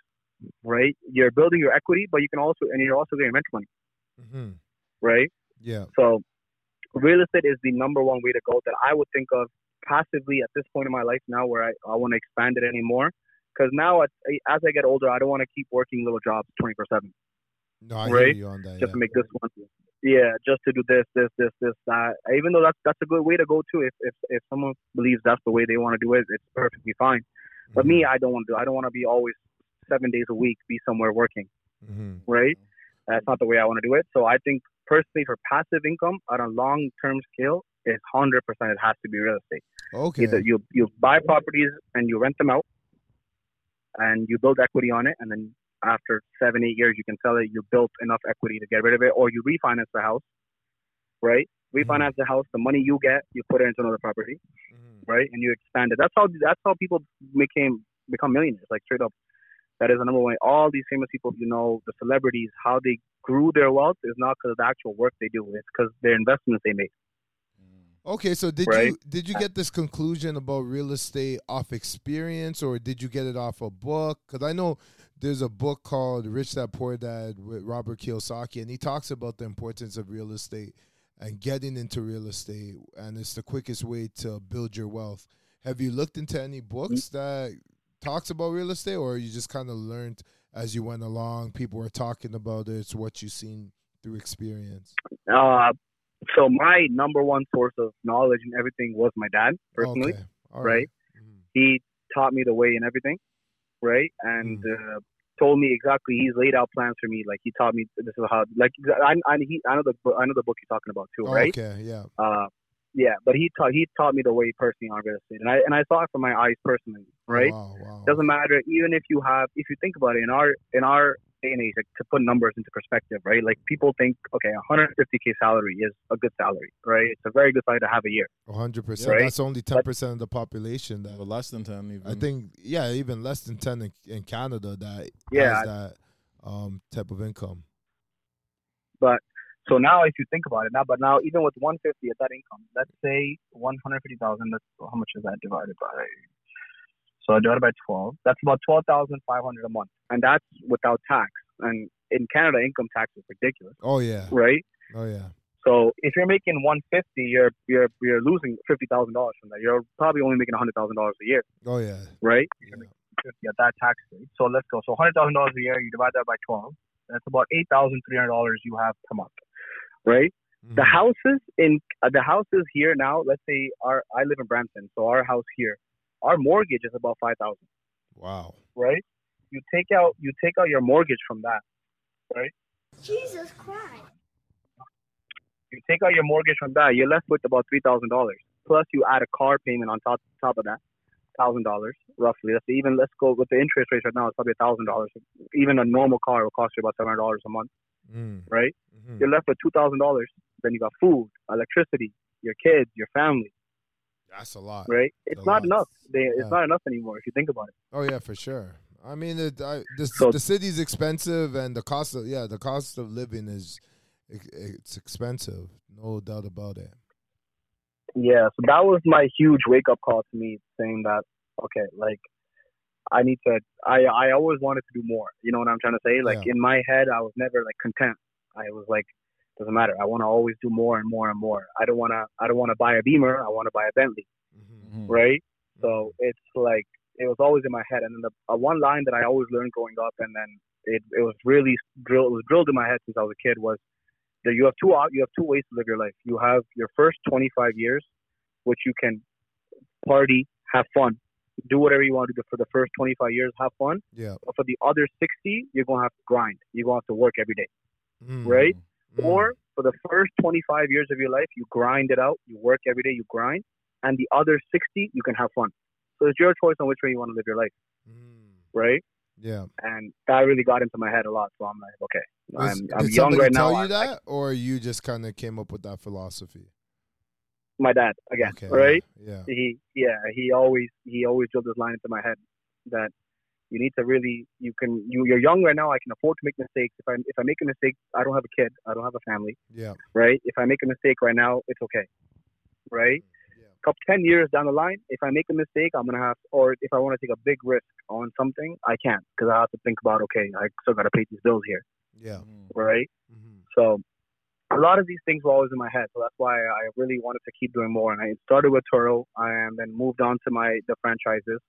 right, you're building your equity, but you can also, and you're also getting rent money, mm-hmm. right? Yeah. So, real estate is the number one way to go that I would think of passively at this point in my life now, where I, I want to expand it anymore. Because now, as I get older, I don't want to keep working little jobs twenty four seven No, I hear Right? you on that. just Yeah. to make this one. Yeah, just to do this, this, this, this, that. Even though that's that's a good way to go too. If if if someone believes that's the way they want to do it, it's perfectly fine. But me, I don't want to do. I don't want to be always seven days a week be somewhere working. hmm Right? That's not the way I want to do it. So I think personally, for passive income on a long term scale, it's hundred percent. It has to be real estate. Okay. Either you you buy properties and you rent them out, and you build equity on it, and then after seven eight years you can sell it. You built enough equity to get rid of it, or you refinance the house, right? Refinance the house. The money you get, you put it into another property, Mm-hmm. right? And you expand it. That's how that's how people became become millionaires, like straight up. That is the number one. All these famous people, you know, the celebrities, how they grew their wealth is not because of the actual work they do. It's because their investments they made. Okay, so did Right. you did you get this conclusion about real estate off experience, or did you get it off a book? Because I know there's a book called Rich Dad Poor Dad with Robert Kiyosaki, and he talks about the importance of real estate and getting into real estate, and it's the quickest way to build your wealth. Have you looked into any books that talks about real estate, or you just kind of learned as you went along? People were talking about it. It's what you've seen through experience. Uh, so my number one source of knowledge and everything was my dad personally. Okay. All right? He taught me the way and everything, right? And uh, told me exactly. He's laid out plans for me. Like he taught me this is how. Like I, I, he, I know the I know the book you're talking about too, Oh, right? Okay, yeah. Uh, yeah, but he taught he taught me the way personally on real estate, and I and I saw it from my eyes personally, right? Wow, wow. Doesn't matter even if you have if you think about it in our in our day and age like, to put numbers into perspective, right? Like people think, okay, 150k salary is a good salary, right? It's a very good salary to have a year. hundred percent. Right? That's only ten percent of the population. That are less than ten. Even. I think, yeah, even less than ten in, in Canada that Yeah, has that um, type of income. But so now, if you think about it now, but now even with 150 at that income, let's say 150,000. That's how much is that divided by? So I divided by 12, that's about 12,500 a month, and that's without tax. And in Canada, income tax is ridiculous, Oh yeah. right? Oh yeah. So if you're making 150, you're you're you're losing fifty thousand dollars from that. You're probably only making hundred thousand dollars a year, Oh yeah. right? 50 at that tax rate. So let's go. So hundred thousand dollars a year, you divide that by 12. That's about eight thousand three hundred dollars you have per month, right? Mm-hmm. The houses in uh, the houses here now. Let's say our I live in Brampton, so our house here, our mortgage is about five thousand, Wow. right? You take out you take out your mortgage from that, right? Jesus Christ. you take out your mortgage from that, you're left with about three thousand dollars. Plus, you add a car payment on top top of that, thousand dollars roughly. Let's even let's go with the interest rates right now. It's probably a thousand dollars. Even a normal car will cost you about seven hundred dollars a month, Mm. right? Mhm. You're left with two thousand dollars. Then you got food, electricity, your kids, your family, That's a lot. right? It's a not lot. enough. They, Yeah. It's not enough anymore if you think about it. Oh yeah, for sure. I mean, it, I, the So- the city's expensive, and the cost of yeah, the cost of living is it, it's expensive, no doubt about it. Yeah, so that was my huge wake up call to me, saying that okay, like I need to. I I always wanted to do more. You know what I'm trying to say? Like Yeah. in my head, I was never like content. I was like, doesn't matter. I want to always do more and more and more. I don't want to. I don't want to buy a Beamer. I want to buy a Bentley. Mm-hmm. Right. So it's like it was always in my head, and then the uh, one line that I always learned growing up, and then it it was really drilled. It was drilled in my head since I was a kid. Was that you have two you have two ways to live your life. You have your first 25 years, which you can party, have fun, do whatever you want to do for the first 25 years, have fun. Yeah. But for the other 60, you're gonna have to grind. You're gonna have to work every day, Mm. right? Mm. Or for the first 25 years of your life, you grind it out. You work every day. You grind, and the other 60, you can have fun. So it's your choice on which way you want to live your life, mm. right? Yeah. And that really got into my head a lot. So I'm like, okay, Was- I'm, I'm did young right tell now. you I- that, or you just kind of came up with that philosophy? my dad again, Okay, right? yeah. He yeah, he always he always drilled this line into my head that you need to really you can you you're young right now. I can afford to make mistakes. If I if I make a mistake, I don't have a kid. I don't have a family. Yeah. Right? If I make a mistake right now, it's okay. Right? Yeah. Couple ten years down the line, if I make a mistake, I'm gonna have, or if I want to take a big risk on something, I can't because I have to think about, okay, I still gotta pay these bills here, Yeah. right? Mm-hmm. So a lot of these things were always in my head, so that's why I really wanted to keep doing more. And I started with Turo, and then moved on to my the franchises.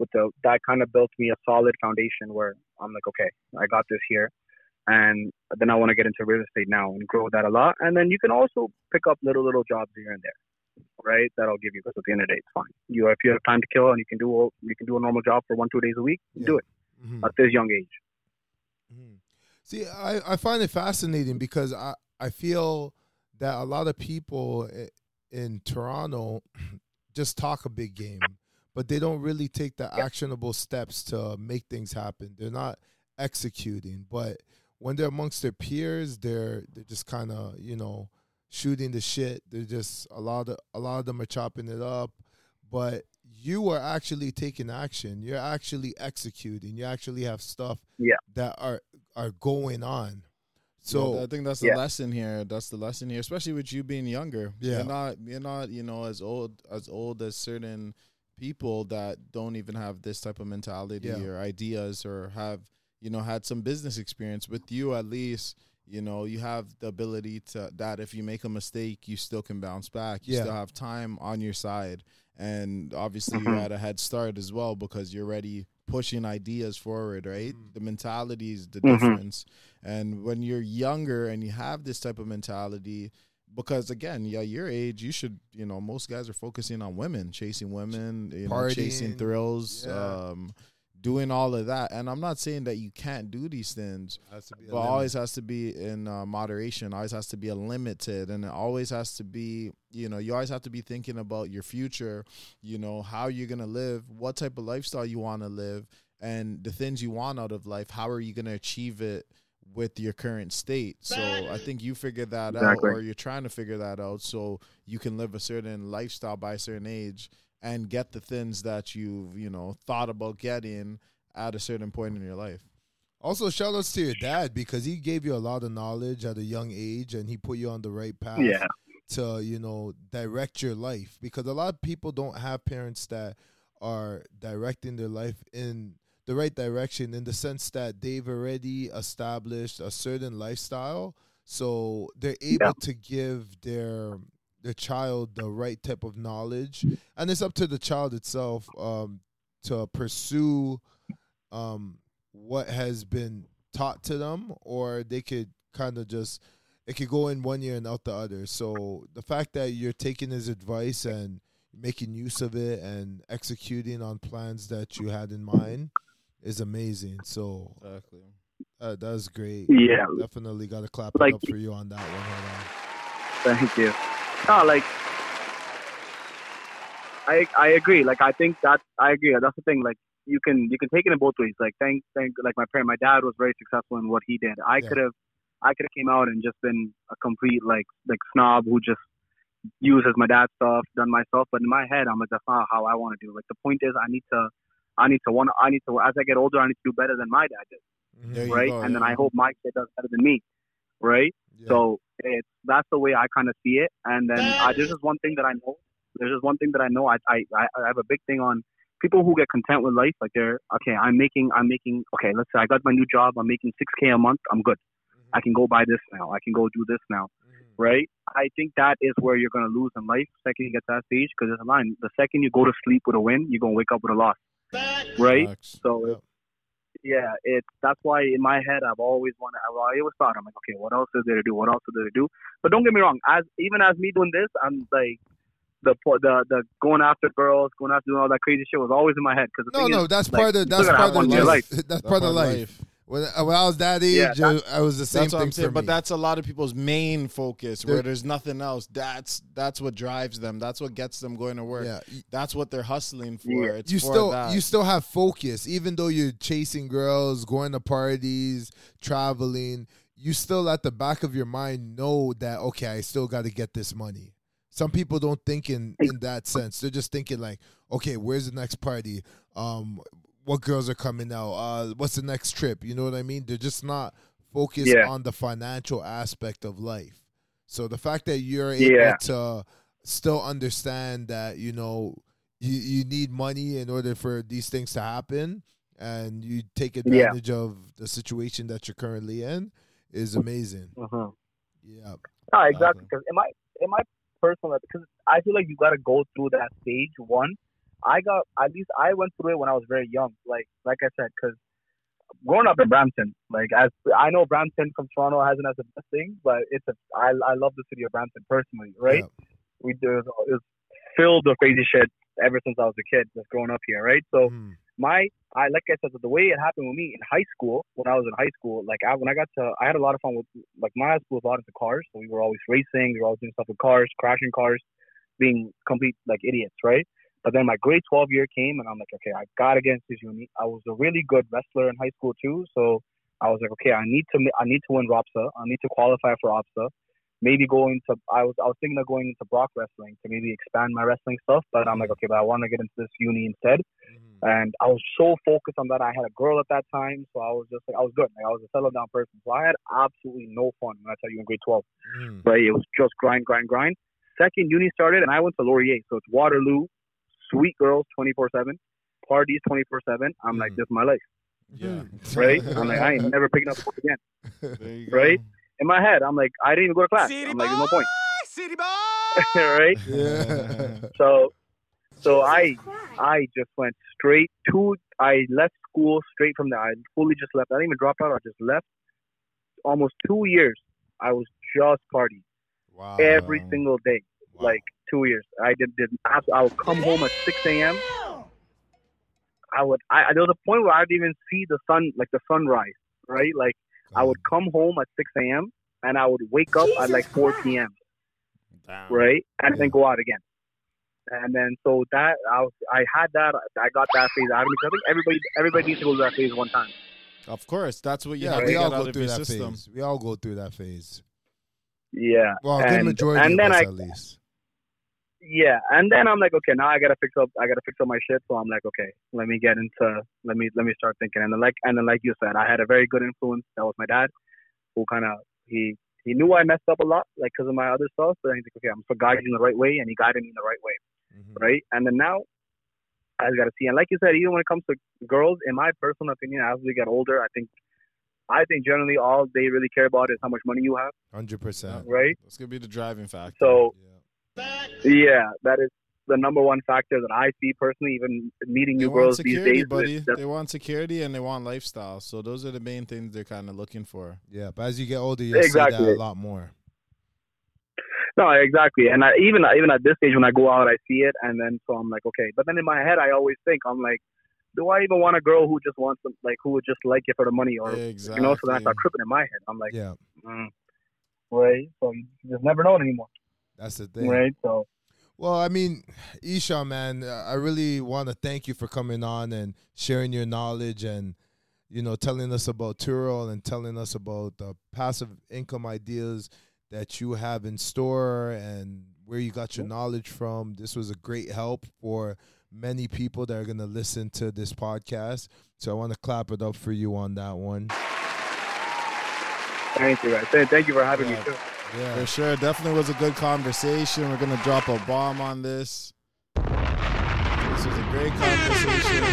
With the that kind of built me a solid foundation where I'm like, okay, I got this here, and then I want to get into real estate now and grow that a lot. And then you can also pick up little little jobs here and there, right? That'll give you because at the end of the day, it's fine. You if you have time to kill and you can do you can do a normal job for one two days a week, do it Mhm. at this young age. See, I, I find it fascinating because I, I feel that a lot of people in Toronto just talk a big game, but they don't really take the actionable steps to make things happen. They're not executing, but when they're amongst their peers, they're they're just kind of you know shooting the shit. They're just a lot of a lot of them are chopping it up, but you are actually taking action. You're actually executing. You actually have stuff yeah. that are are going on. So So I think that's the Yeah. lesson here. That's the lesson here, especially with you being younger. Yeah. you're not you're not you know as old as old as certain people that don't even have this type of mentality Yeah. or ideas or have you know had some business experience. With you, at least you know you have the ability to that if you make a mistake, you still can bounce back. You Yeah. still have time on your side, and obviously Mhm. you're at a head start as well because you're already pushing ideas forward. Right, the mentality is the Mhm. difference. And when you're younger and you have this type of mentality, because again, yeah, your age, you should, you know, most guys are focusing on women, chasing women, you know, Partying, chasing thrills, yeah. um, doing all of that. And I'm not saying that you can't do these things, Has to be but always has to be in uh, moderation. Always has to be a limited, and it always has to be, you know, you always have to be thinking about your future. You know, how you're gonna live, what type of lifestyle you want to live, and the things you want out of life. How are you gonna achieve it? With your current state. So I think you figured that Exactly. out or you're trying to figure that out so you can live a certain lifestyle by a certain age and get the things that you've, you know, thought about getting at a certain point in your life. Also, shout outs to your dad because he gave you a lot of knowledge at a young age and he put you on the right path Yeah. to, you know, direct your life. Because a lot of people don't have parents that are directing their life in the right direction in the sense that they've already established a certain lifestyle. So they're able Yeah. to give their their child the right type of knowledge. And it's up to the child itself um, to pursue um, what has been taught to them, or they could kind of just it could go in one year and out the other. So the fact that you're taking his advice and making use of it and executing on plans that you had in mind is amazing. So Exactly. uh, that's great. Yeah. definitely got to clap Like- it up for you on that one. Hold Thank you. No, like I I agree. Like I think that I agree. That's the thing. Like you can you can take it in both ways. Like thank thank like my parent, my dad was very successful in what he did. I Yeah. could have I could have came out and just been a complete like like snob who just uses my dad's stuff, done myself. But in my head, I'm like that's not how I want to do. Like the point is, I need to I need to want I need to as I get older, I need to do better than my dad did. There right? go, and then. I hope my kid does better than me, right? Yeah. So it's that's the way I kind of see it. And then I, there's just one thing that I know. There's just one thing that I know. I, I I have a big thing on people who get content with life. Like they're okay. I'm making I'm making okay. Let's say I got my new job. I'm making six k a month. I'm good. Mm-hmm. I can go buy this now. I can go do this now, mm-hmm. right? I think that is where you're gonna lose in life. Second you get to that stage, because it's a line. The second you go to sleep with a win, you're gonna wake up with a loss, right? Facts. So Yep. yeah, it's that's why in my head I've always wanted. I always thought I'm like, okay, what else is there to do? What else is there to do? But don't get me wrong. As even as me doing this, I'm like the the the going after girls, going after doing all that crazy shit was always in my head. Cause the No, thing no, is, that's like, part you of still that's gotta part of one life. life. That's part of the life. When, when I was that age, Yeah, uh, I was the same That's what thing I'm saying, for but that's a lot of people's main focus. They're- Where there's nothing else. That's that's what drives them. That's what gets them going to work. Yeah, That's what they're hustling for. Yeah. It's you for still that. you still have focus even though you're chasing girls going to parties traveling you still at the back of your mind know that okay i still got to get this money some people don't think in in that sense they're just thinking like okay where's the next party um what girls are coming out uh what's the next trip you know what i mean they're just not focused Yeah. on the financial aspect of life so the fact that you're able Yeah. to still understand that you know you, you need money in order for these things to happen and you take advantage of the situation that you're currently in is amazing Uh-huh. yeah No, exactly. Because in my in my personal, because I feel like you got to go through that stage. One, I got at least I went through it when I was very young. Like like I said, because growing up in Brampton, like as I know Brampton from Toronto hasn't as the best thing, but it's a I I love the city of Brampton personally, right? Yeah. We do it was filled with crazy shit ever since I was a kid, just growing up here, right? So Mm. my I like I said, the way it happened with me in high school, when I was in high school, like I, when I got to, I had a lot of fun with like my high school was a lot into cars, so we were always racing, we were always doing stuff with cars, crashing cars, being complete like idiots, right? But then my grade 12 year came, and I'm like, okay, I gotta get into this uni. I was a really good wrestler in high school too, so I was like, okay, I need to, I need to win ROPSSAA, I need to qualify for OFSAA. Maybe going to, I was, I was thinking of going into Brock wrestling to maybe expand my wrestling stuff, but I'm like, okay, but I want to get into this uni instead. And I was so focused on that. I had a girl at that time, so I was just like, I was good. Like, I was a settled down person. So I had absolutely no fun when I tell you in grade 12. Mm. Right? It was just grind, grind, grind. Second, uni started, and I went to Laurier. So it's Waterloo, sweet girls 24 7, parties 24 7. I'm like, Mhm. this is my life, yeah right? I'm like, I ain't never picking up sports again. There you go. Right? In my head, I'm like, I didn't even go to class. I'm like, there's no point. City boy. right? yeah So, so I I just went straight to I left school straight from there. I fully just left. I didn't even drop out. I just left. Almost two years. I was just partying. Wow. every single day, like two years. I did did. I would come home at 6 a.m. I would. I there was a point where I'd even see the sun, like the sunrise, right? Like I would come home at 6 a.m. and I would wake up at like 4 p.m. Right, and then go out again. And then so that I was, I had that. I got that phase out of me. 'cause I think everybody, everybody needs to go through that phase one time. Of course, that's what you Yeah, have we to all get go of through your that system. phase. We all go through that phase. Yeah. Well, a good majority and of then us I, at least. Yeah, and then I'm like, okay, now I gotta fix up. I gotta fix up my shit. So I'm like, okay, let me get into. Let me let me start thinking. And then like and then like you said, I had a very good influence. That was my dad, who kind of he he knew I messed up a lot, like because of my other stuff. But he's like, okay, I'm for guiding you the right way, and he guided me in the right way, mm-hmm. right? And then now I just gotta see. And like you said, even when it comes to girls, in my personal opinion, as we get older, I think. I think generally all they really care about is how much money you have, Hundred percent. right? That's gonna be the driving factor. So, yeah, that is the number one factor that I see personally. Even meeting they new girls these days, buddy. just- They want security and they want lifestyle. So those are the main things they're kind of looking for. Yeah, but as you get older, you'll see that a lot more. no, exactly. And I, even even at this stage, when I go out, I see it, and then so I'm like, okay. But then in my head, I always think, I'm like, do I even want a girl who just wants like who would just like you for the money, or exactly. you know? So then I start tripping in my head. I'm like, Yeah, mm, right. So you just never know anymore, that's the thing. right? So Well, I mean, Eshan, man, I really want to thank you for coming on and sharing your knowledge and, you know, telling us about Turo and telling us about the passive income ideas that you have in store and where you got your knowledge from. This was a great help for many people that are going to listen to this podcast. So I want to clap it up for you on that one. thank you, thank you for having Yeah. me too. Yeah. For sure. Definitely was a good conversation. We're going to drop a bomb on this. This was a great conversation.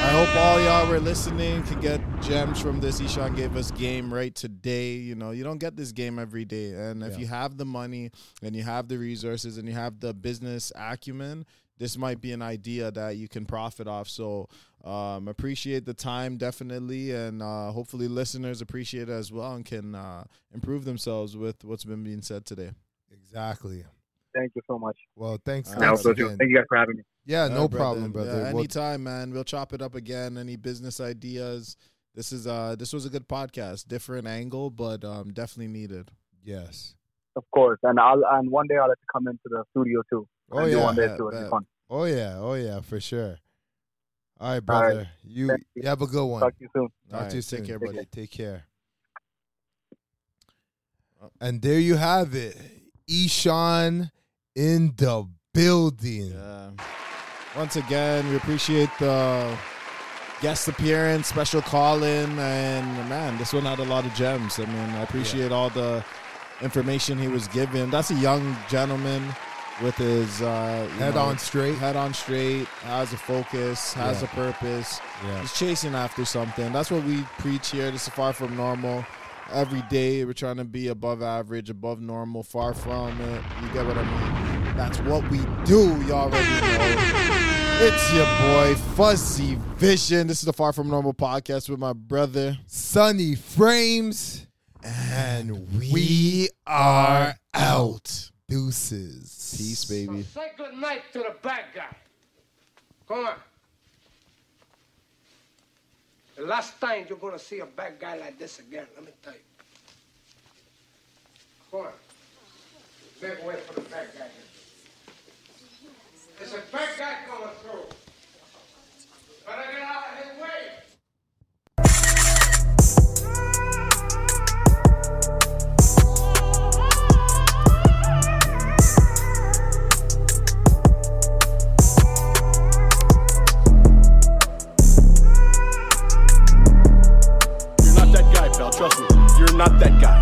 I hope all y'all were listening can get gems from this. Eshan gave us game right today. You know, you don't get this game every day. And if Yeah. you have the money and you have the resources and you have the business acumen, this might be an idea that you can profit off. So um, appreciate the time definitely, and uh, hopefully listeners appreciate it as well and can uh, improve themselves with what's been being said today. Exactly. Thank you so much. Well, thanks. Uh, Yeah, thanks so too. Thank you guys for having me. Yeah, All no right, problem, brother. Yeah, Well, anytime, man. We'll chop it up again. Any business ideas? This is uh this was a good podcast. Different angle, but um definitely needed. yes. Of course, and I'll and one day I'll have to come into the studio too. Oh, yeah. one day Bet, too. It'll be fun. Oh yeah, oh yeah, for sure. All right, brother. right. You you. you have a good one. Talk to you soon. Talk All to you soon. take care, buddy. Take care. Oh. And there you have it, Eshan in the building. Yeah. Once again, we appreciate the guest appearance, special call in, and man, this one had a lot of gems. I mean, I appreciate all the information he was given. That's a young gentleman with his uh, Head know, on straight. head on straight, has a focus, has Yeah. a purpose. Yeah. He's chasing after something. That's what we preach here. This is far from normal. Every day we're trying to be above average, above normal, far from it. You get what I mean? That's what we do. You already know. It's your boy Fuzzy Vision. This is the Far From Normal podcast with my brother. Sonny Frames. And we are out. Deuces. Peace, baby. So say good night to the bad guy. Come on. The last time you're gonna see a bad guy like this again, let me tell you. Come on. Make way for the bad guy. There's a bad guy coming through. Better get out of his way. Trust me. You're not that guy.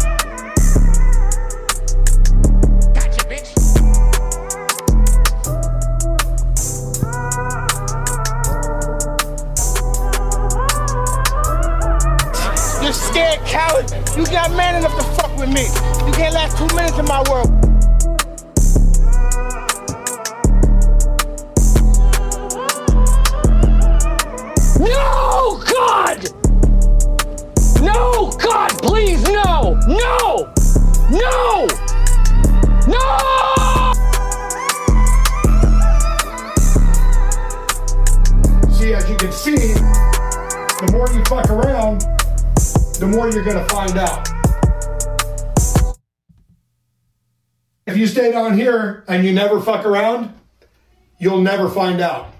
Gotcha, bitch. You scared coward. You got man enough to fuck with me. You can't last two minutes in my world. God, please, no! No! No! No! See, as you can see, the more you fuck around, the more you're going to find out. If you stayed on here and you never fuck around, you'll never find out.